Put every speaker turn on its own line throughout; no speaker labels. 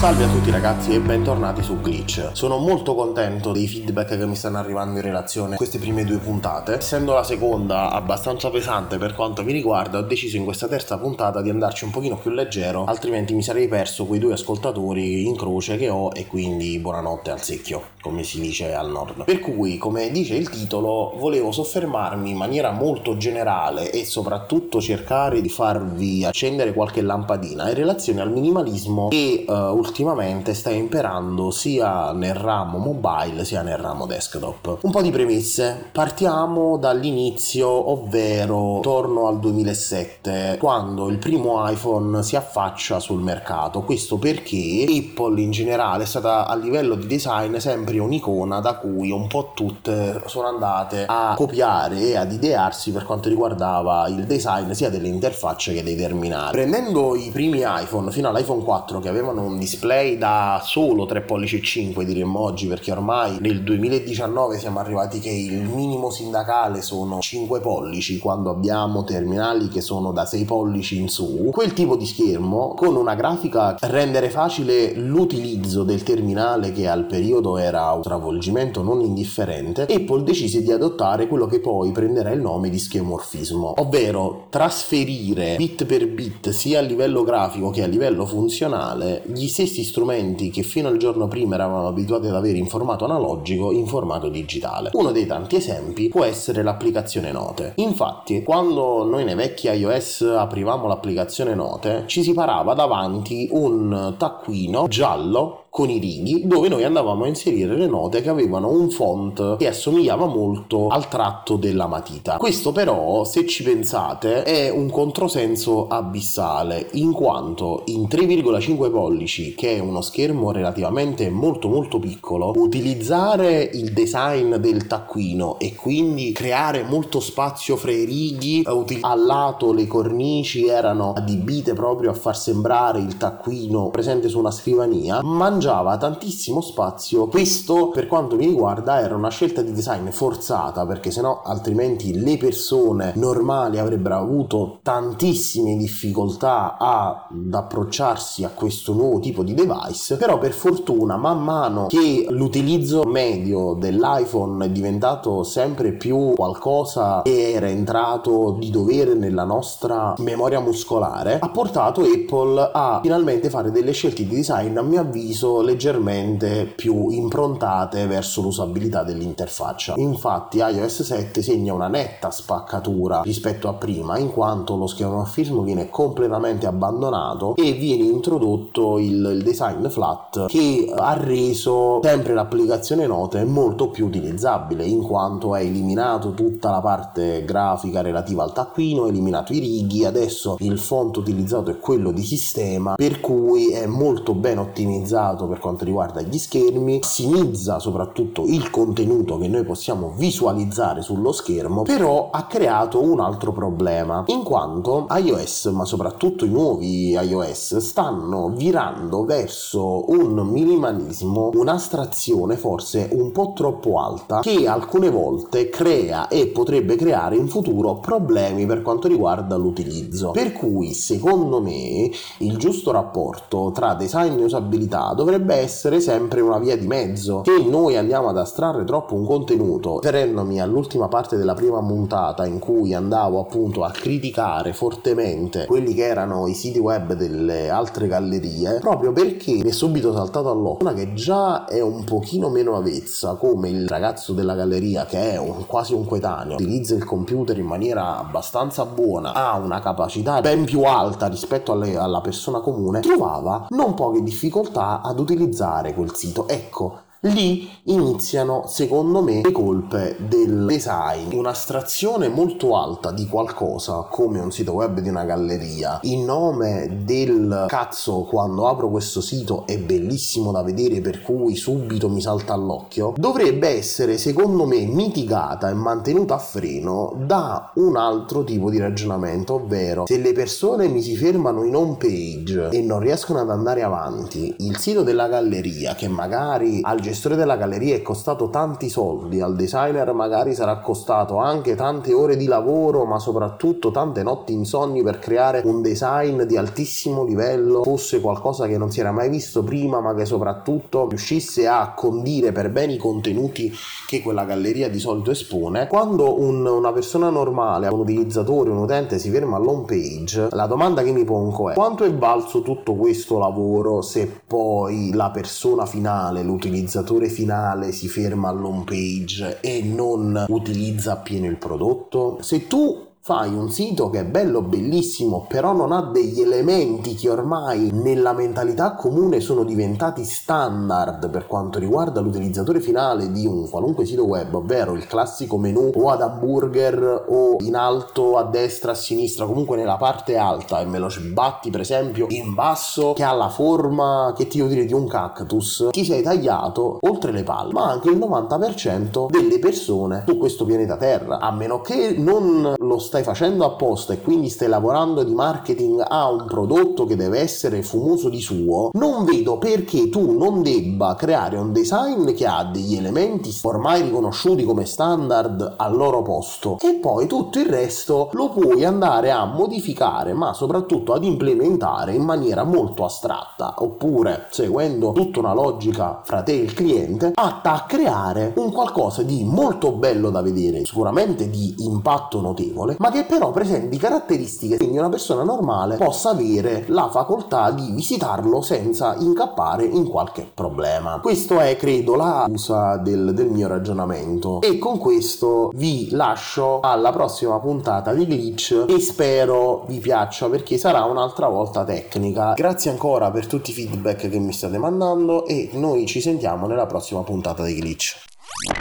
Salve a tutti ragazzi e bentornati su Glitch. Sono molto contento dei feedback che mi stanno arrivando in relazione a queste prime due puntate. Essendo la seconda abbastanza pesante per quanto mi riguarda, ho deciso in questa terza puntata di andarci un pochino più leggero, altrimenti mi sarei perso quei due ascoltatori in croce che ho e quindi buonanotte al secchio, come si dice al nord. Per cui, come dice il titolo, volevo soffermarmi in maniera molto generale e soprattutto cercare di farvi accendere qualche lampadina in relazione al minimalismo che uh, ultimamente sta imperando sia nel ramo mobile sia nel ramo desktop. Un po' di premesse, partiamo dall'inizio, ovvero torno al 2007, quando il primo iPhone si affaccia sul mercato. Questo perché Apple in generale è stata a livello di design sempre un'icona da cui un po' tutte sono andate a copiare e ad idearsi per quanto riguardava il design sia delle interfacce che dei terminali. Prendendo i primi iPhone fino all'iPhone 4 che avevano un display display da solo 3 pollici e 5 diremmo oggi perché ormai nel 2019 siamo arrivati che il minimo sindacale sono 5 pollici quando abbiamo terminali che sono da 6 pollici in su. Quel tipo di schermo con una grafica rendere facile l'utilizzo del terminale che al periodo era un travolgimento non indifferente Apple decise di adottare quello che poi prenderà il nome di schemorfismo ovvero trasferire bit per bit sia a livello grafico che a livello funzionale gli stessi stessi strumenti che fino al giorno prima eravamo abituati ad avere in formato analogico in formato digitale. Uno dei tanti esempi può essere l'applicazione Note. Infatti, quando noi nei vecchi iOS aprivamo l'applicazione Note, ci si parava davanti un taccuino giallo con i righi dove noi andavamo a inserire le note che avevano un font che assomigliava molto al tratto della matita. Questo però, se ci pensate, è un controsenso abissale in quanto in 3,5 pollici, che è uno schermo relativamente molto molto piccolo, utilizzare il design del taccuino e quindi creare molto spazio fra i righi, al lato le cornici erano adibite proprio a far sembrare il taccuino presente su una scrivania, ma mangiava tantissimo spazio. Questo, per quanto mi riguarda, era una scelta di design forzata perché sennò altrimenti le persone normali avrebbero avuto tantissime difficoltà ad approcciarsi a questo nuovo tipo di device. Però per fortuna, man mano che l'utilizzo medio dell'iPhone è diventato sempre più qualcosa che era entrato di dovere nella nostra memoria muscolare, ha portato Apple a finalmente fare delle scelte di design, a mio avviso, leggermente più improntate verso l'usabilità dell'interfaccia. Infatti iOS 7 segna una netta spaccatura rispetto a prima, in quanto lo schemorfismo viene completamente abbandonato e viene introdotto il, il design flat che ha reso sempre l'applicazione note molto più utilizzabile, in quanto ha eliminato tutta la parte grafica relativa al taccuino, eliminato i righi, adesso il font utilizzato è quello di sistema, per cui è molto ben ottimizzato per quanto riguarda gli schermi, massimizza soprattutto il contenuto che noi possiamo visualizzare sullo schermo, però ha creato un altro problema, in quanto iOS, ma soprattutto i nuovi iOS, stanno virando verso un minimalismo, un'astrazione forse un po' troppo alta, che alcune volte crea e potrebbe creare in futuro problemi per quanto riguarda l'utilizzo. Per cui, secondo me, il giusto rapporto tra design e usabilità dovrebbe dovrebbe essere sempre una via di mezzo. Che noi andiamo ad astrarre troppo un contenuto, riferendomi all'ultima parte della prima puntata in cui andavo appunto a criticare fortemente quelli che erano i siti web delle altre gallerie, proprio perché mi è subito saltato all'occhio una che già è un pochino meno avezza, come il ragazzo della galleria che è un, quasi un coetaneo, utilizza il computer in maniera abbastanza buona, ha una capacità ben più alta rispetto alle, alla persona comune, trovava non poche difficoltà ad utilizzare quel sito. Ecco, Lì iniziano, secondo me, le colpe del design. Un'astrazione molto alta di qualcosa, come un sito web di una galleria, in nome del cazzo, quando apro questo sito è bellissimo da vedere, per cui subito mi salta all'occhio, dovrebbe essere, secondo me, mitigata e mantenuta a freno da un altro tipo di ragionamento, ovvero se le persone mi si fermano in home page e non riescono ad andare avanti, il sito della galleria, che magari al gestore della galleria è costato tanti soldi, al designer magari sarà costato anche tante ore di lavoro, ma soprattutto tante notti insonni per creare un design di altissimo livello, fosse qualcosa che non si era mai visto prima, ma che soprattutto riuscisse a condire per bene i contenuti che quella galleria di solito espone. Quando un, una persona normale, un utilizzatore, un utente si ferma all'home page, la domanda che mi pongo è quanto è valso tutto questo lavoro se poi la persona finale, l'utilizzatore finale si ferma all'home page e non utilizza appieno il prodotto? Se tu fai un sito che è bello, bellissimo, però non ha degli elementi che ormai nella mentalità comune sono diventati standard per quanto riguarda l'utilizzatore finale di un qualunque sito web, ovvero il classico menu o ad hamburger o in alto a destra, a sinistra, comunque nella parte alta e me lo sbatti per esempio in basso che ha la forma che ti devo dire di un cactus, ti sei tagliato oltre le palle, ma anche il 90% delle persone su questo pianeta Terra, a meno che non lo stai facendo apposta e quindi stai lavorando di marketing a un prodotto che deve essere fumoso di suo, non vedo perché tu non debba creare un design che ha degli elementi ormai riconosciuti come standard al loro posto e poi tutto il resto lo puoi andare a modificare ma soprattutto ad implementare in maniera molto astratta. Oppure seguendo tutta una logica fra te e il cliente atta a creare un qualcosa di molto bello da vedere sicuramente di impatto notevole ma che però presenti caratteristiche quindi una persona normale possa avere la facoltà di visitarlo senza incappare in qualche problema. Questo è, credo, la usa del, del mio ragionamento. E con questo vi lascio alla prossima puntata di Glitch e spero vi piaccia perché sarà un'altra volta tecnica. Grazie ancora per tutti i feedback che mi state mandando e noi ci sentiamo nella prossima puntata di Glitch.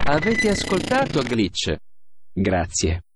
Avete ascoltato Glitch? Grazie.